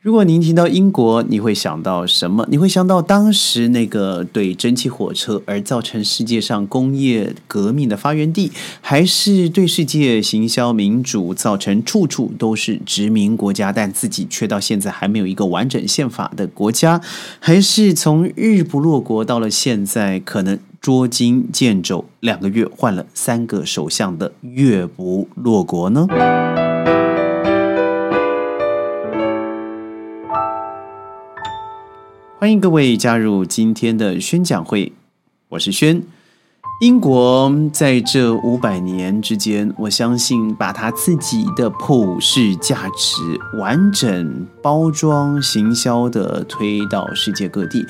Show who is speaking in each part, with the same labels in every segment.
Speaker 1: 如果您提到英国，你会想到什么？你会想到当时那个对蒸汽火车而造成世界上工业革命的发源地，还是对世界行销民主造成处处都是殖民国家，但自己却到现在还没有一个完整宪法的国家？还是从日不落国到了现在可能捉襟见肘，两个月换了三个首相的月不落国呢？欢迎各位加入今天的宣讲会，我是轩。英国在这五百年之间，我相信把他自己的普世价值完整包装、行销的推到世界各地。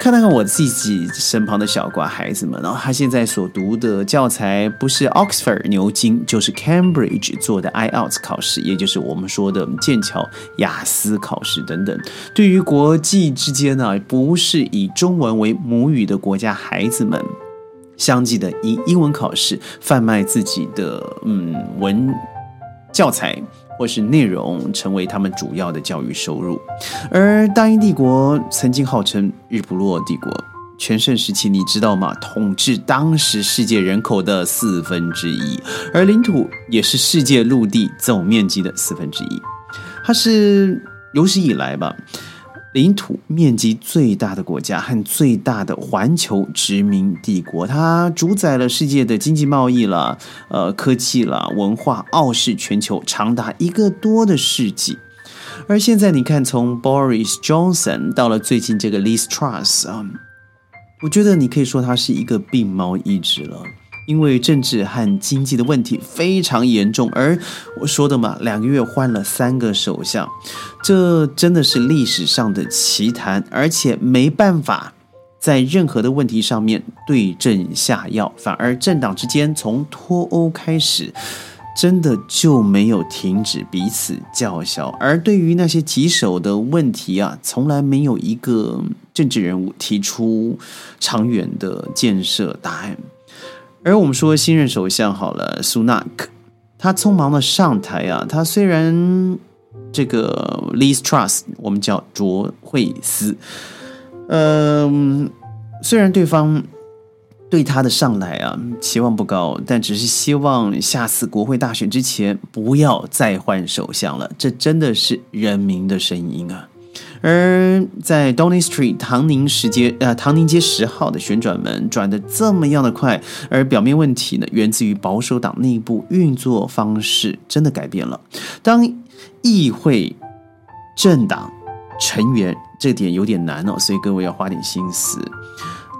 Speaker 1: 看看我自己身旁的小瓜孩子们，然后他现在所读的教材不是 Oxford 牛津，就是 Cambridge 做的 IELTS 考试，也就是我们说的剑桥雅思考试等等。对于国际之间呢，不是以中文为母语的国家孩子们，相继的以英文考试贩卖自己的嗯文教材。或是内容成为他们主要的教育收入，而大英帝国曾经号称日不落帝国，全盛时期你知道吗？统治当时世界人口的四分之一，而领土也是世界陆地总面积的四分之一，它是有史以来吧。领土面积最大的国家和最大的环球殖民帝国，它主宰了世界的经济贸易了，呃，科技了，文化，傲视全球长达一个多的世纪。而现在你看，从 Boris Johnson 到了最近这个 Liz Truss 啊，我觉得你可以说它是一个病猫一只了。因为政治和经济的问题非常严重，而我说的嘛，两个月换了三个首相，这真的是历史上的奇谈，而且没办法在任何的问题上面对症下药，反而政党之间从脱欧开始，真的就没有停止彼此叫嚣，而对于那些棘手的问题啊，从来没有一个政治人物提出长远的建设答案。而我们说新任首相好了，苏纳克，他匆忙的上台啊，他虽然这个 Liz Truss，我们叫卓慧思，嗯，虽然对方对他的上来啊期望不高，但只是希望下次国会大选之前不要再换首相了，这真的是人民的声音啊。而在 Donny Street 唐宁时街呃唐宁街十号的旋转门转的这么样的快，而表面问题呢，源自于保守党内部运作方式真的改变了。当议会政党成员这点有点难哦，所以各位要花点心思。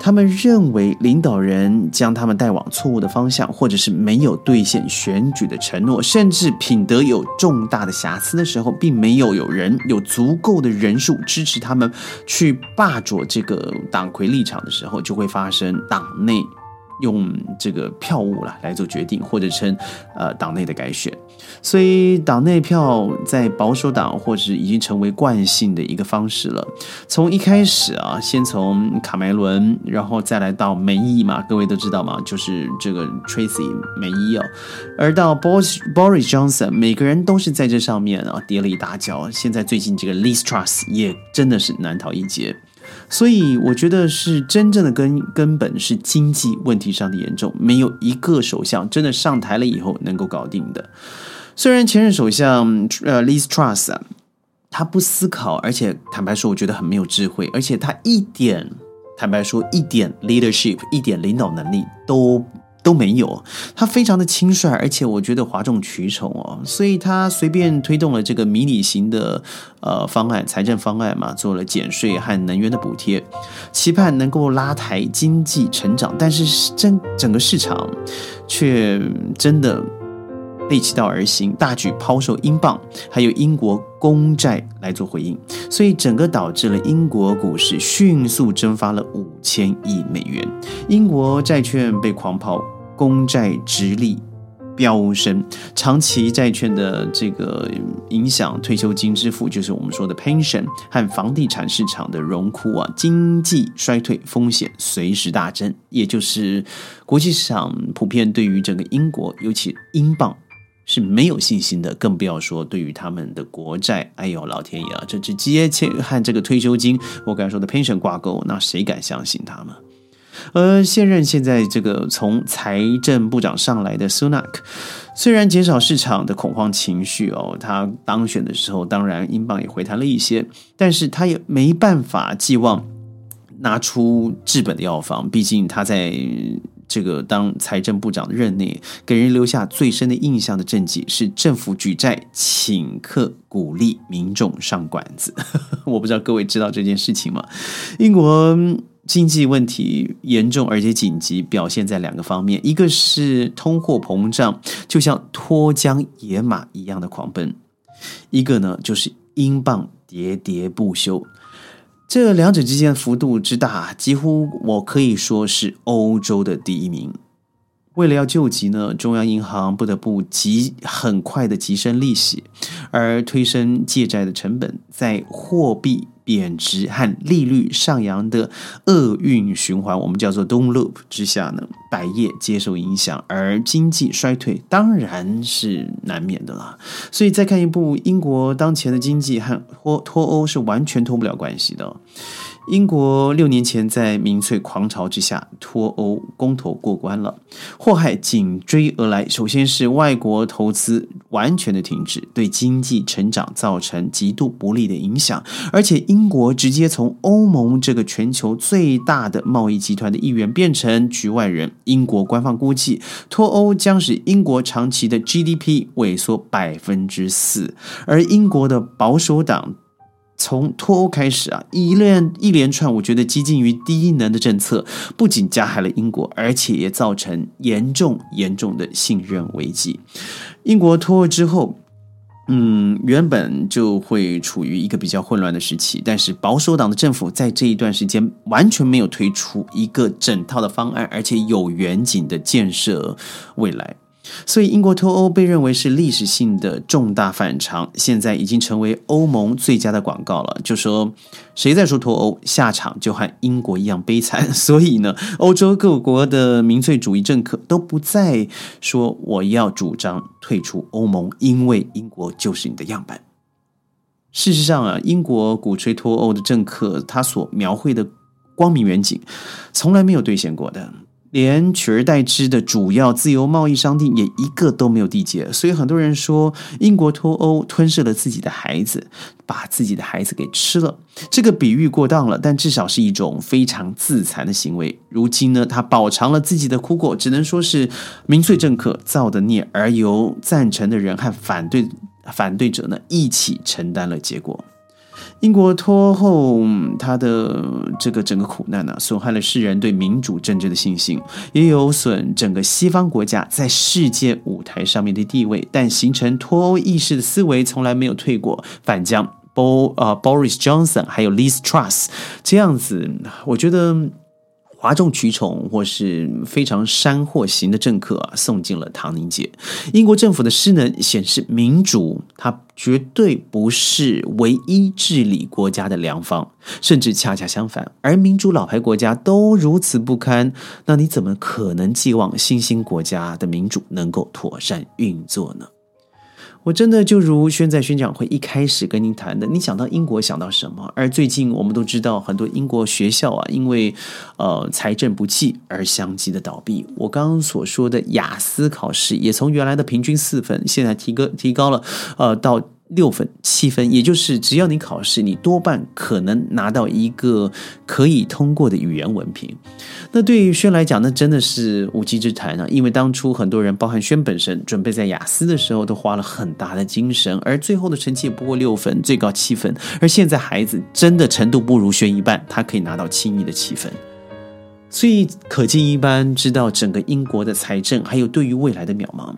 Speaker 1: 他们认为领导人将他们带往错误的方向，或者是没有兑现选举的承诺，甚至品德有重大的瑕疵的时候，并没有有人有足够的人数支持他们去霸着这个党魁立场的时候，就会发生党内。用这个票务了来做决定，或者称呃党内的改选，所以党内票在保守党或者已经成为惯性的一个方式了。从一开始啊，先从卡梅伦，然后再来到梅伊嘛，各位都知道嘛，就是这个 Tracy 梅伊哦，而到 Boris Johnson，每个人都是在这上面啊跌了一大跤。现在最近这个 Liz Truss 也真的是难逃一劫。所以我觉得是真正的根根本是经济问题上的严重，没有一个首相真的上台了以后能够搞定的。虽然前任首相呃 Liz Truss 啊，他不思考，而且坦白说，我觉得很没有智慧，而且他一点坦白说一点 leadership 一点领导能力都。都没有，他非常的轻率，而且我觉得哗众取宠哦，所以他随便推动了这个迷你型的呃方案，财政方案嘛，做了减税和能源的补贴，期盼能够拉抬经济成长，但是整整个市场却真的。背其道而行，大举抛售英镑，还有英国公债来做回应，所以整个导致了英国股市迅速蒸发了五千亿美元，英国债券被狂抛，公债直立飙升，长期债券的这个影响，退休金支付就是我们说的 pension 和房地产市场的荣枯啊，经济衰退风险随时大增，也就是国际市场普遍对于整个英国，尤其英镑。是没有信心的，更不要说对于他们的国债。哎呦，老天爷啊，这直接切和这个退休金，我刚才说的 pension 挂钩，那谁敢相信他们？而现任现在这个从财政部长上来的 Sunak，虽然减少市场的恐慌情绪哦，他当选的时候，当然英镑也回弹了一些，但是他也没办法寄望拿出治本的药方，毕竟他在这个当财政部长的任内，给人留下最深的印象的政绩是政府举债请客，鼓励民众上馆子。我不知道各位知道这件事情吗？英国。经济问题严重而且紧急，表现在两个方面：一个是通货膨胀就像脱缰野马一样的狂奔；一个呢就是英镑喋喋不休。这两者之间的幅度之大，几乎我可以说是欧洲的第一名。为了要救急呢，中央银行不得不急很快的急升利息，而推升借债的成本，在货币。贬值和利率上扬的厄运循环，我们叫做 “doom loop” 之下呢，百业接受影响，而经济衰退当然是难免的啦。所以再看一部英国当前的经济和脱脱欧是完全脱不了关系的。英国六年前在民粹狂潮之下脱欧公投过关了，祸害紧追而来。首先是外国投资完全的停止，对经济成长造成极度不利的影响。而且英国直接从欧盟这个全球最大的贸易集团的一员变成局外人。英国官方估计，脱欧将使英国长期的 GDP 萎缩百分之四，而英国的保守党。从脱欧开始啊，一连一连串，我觉得激进于低能的政策，不仅加害了英国，而且也造成严重严重的信任危机。英国脱欧之后，嗯，原本就会处于一个比较混乱的时期，但是保守党的政府在这一段时间完全没有推出一个整套的方案，而且有远景的建设未来。所以，英国脱欧被认为是历史性的重大反常，现在已经成为欧盟最佳的广告了。就说谁在说脱欧，下场就和英国一样悲惨。所以呢，欧洲各国的民粹主义政客都不再说我要主张退出欧盟，因为英国就是你的样板。事实上啊，英国鼓吹脱欧的政客，他所描绘的光明远景，从来没有兑现过的。连取而代之的主要自由贸易商店也一个都没有缔结，所以很多人说英国脱欧吞噬了自己的孩子，把自己的孩子给吃了。这个比喻过当了，但至少是一种非常自残的行为。如今呢，他饱尝了自己的苦果，只能说是民粹政客造的孽，而由赞成的人和反对反对者呢一起承担了结果。英国脱后，他的这个整个苦难呢，损害了世人对民主政治的信心，也有损整个西方国家在世界舞台上面的地位。但形成脱欧意识的思维从来没有退过，反将 Bo 呃 Boris Johnson 还有 Liz Truss 这样子，我觉得。哗众取宠或是非常山货型的政客啊，送进了唐宁街。英国政府的失能显示，民主它绝对不是唯一治理国家的良方，甚至恰恰相反。而民主老牌国家都如此不堪，那你怎么可能寄望新兴国家的民主能够妥善运作呢？我真的就如宣在宣讲会一开始跟您谈的，你想到英国想到什么？而最近我们都知道，很多英国学校啊，因为呃财政不济而相继的倒闭。我刚刚所说的雅思考试也从原来的平均四分，现在提高提高了，呃到。六分、七分，也就是只要你考试，你多半可能拿到一个可以通过的语言文凭。那对于轩来讲，那真的是无稽之谈啊！因为当初很多人，包含轩本身，准备在雅思的时候都花了很大的精神，而最后的成绩也不过六分，最高七分。而现在孩子真的程度不如轩一半，他可以拿到轻易的七分。所以可见一斑，知道整个英国的财政还有对于未来的渺茫。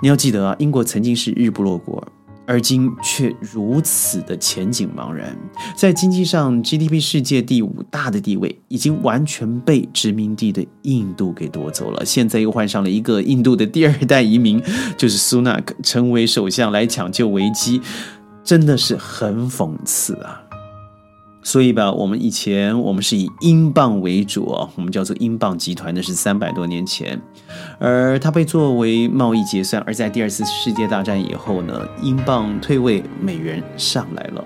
Speaker 1: 你要记得啊，英国曾经是日不落国。而今却如此的前景茫然，在经济上 GDP 世界第五大的地位已经完全被殖民地的印度给夺走了。现在又换上了一个印度的第二代移民，就是苏纳克成为首相来抢救危机，真的是很讽刺啊！所以吧，我们以前我们是以英镑为主哦，我们叫做英镑集团，那是三百多年前，而它被作为贸易结算。而在第二次世界大战以后呢，英镑退位，美元上来了。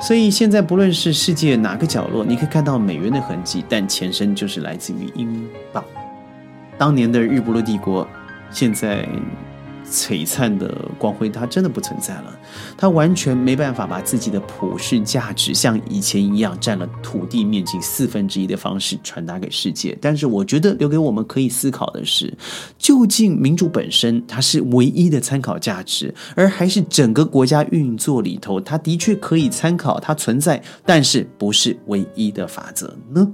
Speaker 1: 所以现在不论是世界哪个角落，你可以看到美元的痕迹，但前身就是来自于英镑。当年的日不落帝国，现在。璀璨的光辉，它真的不存在了。它完全没办法把自己的普世价值像以前一样占了土地面积四分之一的方式传达给世界。但是，我觉得留给我们可以思考的是，究竟民主本身它是唯一的参考价值，而还是整个国家运作里头，它的确可以参考，它存在，但是不是唯一的法则呢？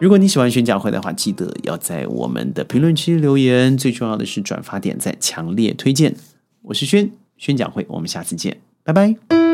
Speaker 1: 如果你喜欢宣讲会的话，记得要在我们的评论区留言。最重要的是转发点赞，强烈推荐。我是宣宣讲会，我们下次见，拜拜。